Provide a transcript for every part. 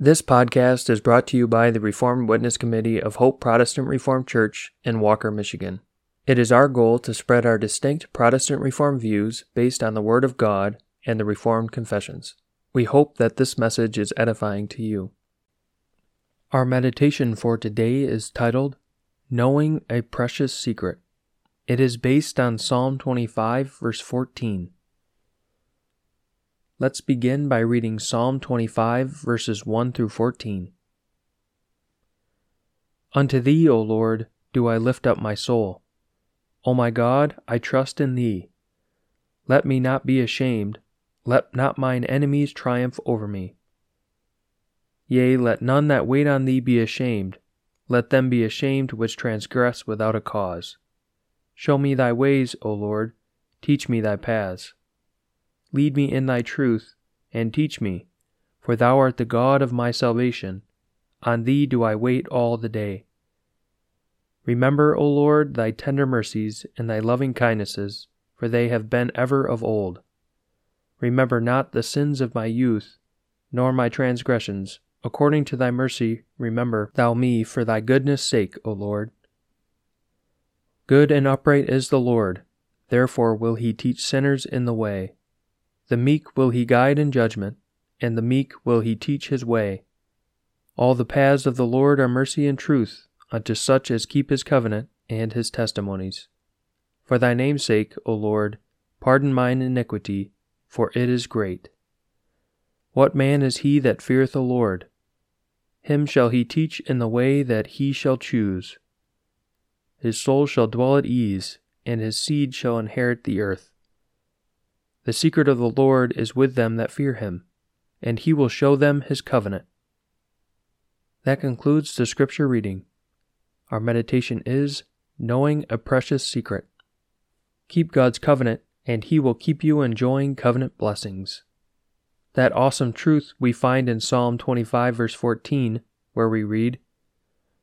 This podcast is brought to you by the Reformed Witness Committee of Hope Protestant Reformed Church in Walker, Michigan. It is our goal to spread our distinct Protestant Reformed views based on the Word of God and the Reformed confessions. We hope that this message is edifying to you. Our meditation for today is titled Knowing a Precious Secret. It is based on Psalm 25, verse 14. Let's begin by reading Psalm 25, verses 1 through 14. Unto thee, O Lord, do I lift up my soul. O my God, I trust in thee. Let me not be ashamed, let not mine enemies triumph over me. Yea, let none that wait on thee be ashamed, let them be ashamed which transgress without a cause. Show me thy ways, O Lord, teach me thy paths. Lead me in thy truth, and teach me, for thou art the God of my salvation. On thee do I wait all the day. Remember, O Lord, thy tender mercies and thy loving kindnesses, for they have been ever of old. Remember not the sins of my youth, nor my transgressions. According to thy mercy, remember thou me for thy goodness' sake, O Lord. Good and upright is the Lord, therefore will he teach sinners in the way. The meek will he guide in judgment, and the meek will he teach his way. All the paths of the Lord are mercy and truth unto such as keep his covenant and his testimonies. For thy name's sake, O Lord, pardon mine iniquity, for it is great. What man is he that feareth the Lord? Him shall he teach in the way that he shall choose. His soul shall dwell at ease, and his seed shall inherit the earth. The secret of the Lord is with them that fear him, and he will show them his covenant. That concludes the scripture reading. Our meditation is Knowing a Precious Secret. Keep God's covenant, and he will keep you enjoying covenant blessings. That awesome truth we find in Psalm 25, verse 14, where we read,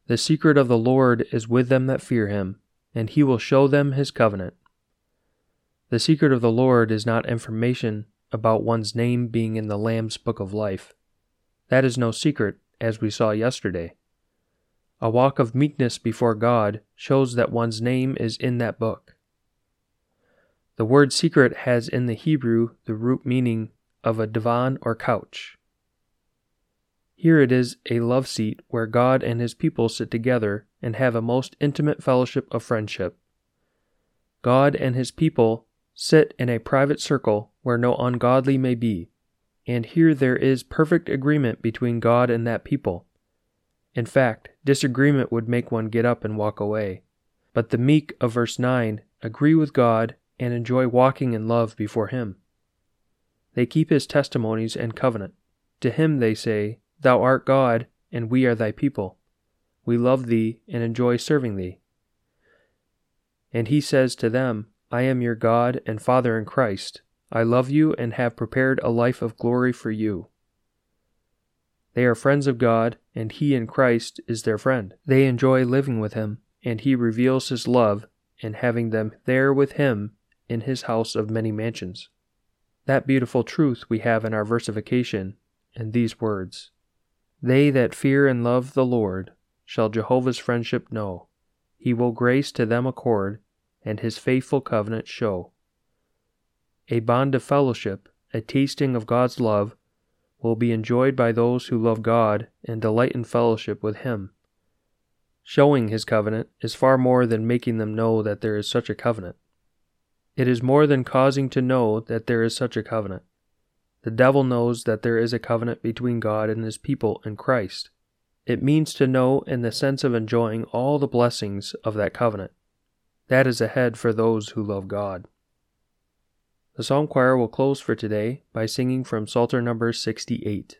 The secret of the Lord is with them that fear him, and he will show them his covenant. The secret of the Lord is not information about one's name being in the Lamb's book of life. That is no secret, as we saw yesterday. A walk of meekness before God shows that one's name is in that book. The word secret has in the Hebrew the root meaning of a divan or couch. Here it is a love seat where God and his people sit together and have a most intimate fellowship of friendship. God and his people sit in a private circle where no ungodly may be, and here there is perfect agreement between God and that people. In fact, disagreement would make one get up and walk away. But the meek of verse 9 agree with God and enjoy walking in love before Him. They keep His testimonies and covenant. To Him they say, Thou art God, and we are Thy people. We love Thee and enjoy serving Thee. And He says to them, I am your God and Father in Christ. I love you and have prepared a life of glory for you. They are friends of God, and He in Christ is their friend. They enjoy living with Him, and He reveals His love in having them there with Him in His house of many mansions. That beautiful truth we have in our versification in these words They that fear and love the Lord shall Jehovah's friendship know. He will grace to them accord and his faithful covenant show. A bond of fellowship, a tasting of God's love, will be enjoyed by those who love God and delight in fellowship with Him. Showing His covenant is far more than making them know that there is such a covenant. It is more than causing to know that there is such a covenant. The devil knows that there is a covenant between God and His people in Christ. It means to know in the sense of enjoying all the blessings of that covenant. That is ahead for those who love God. The psalm choir will close for today by singing from Psalter number 68.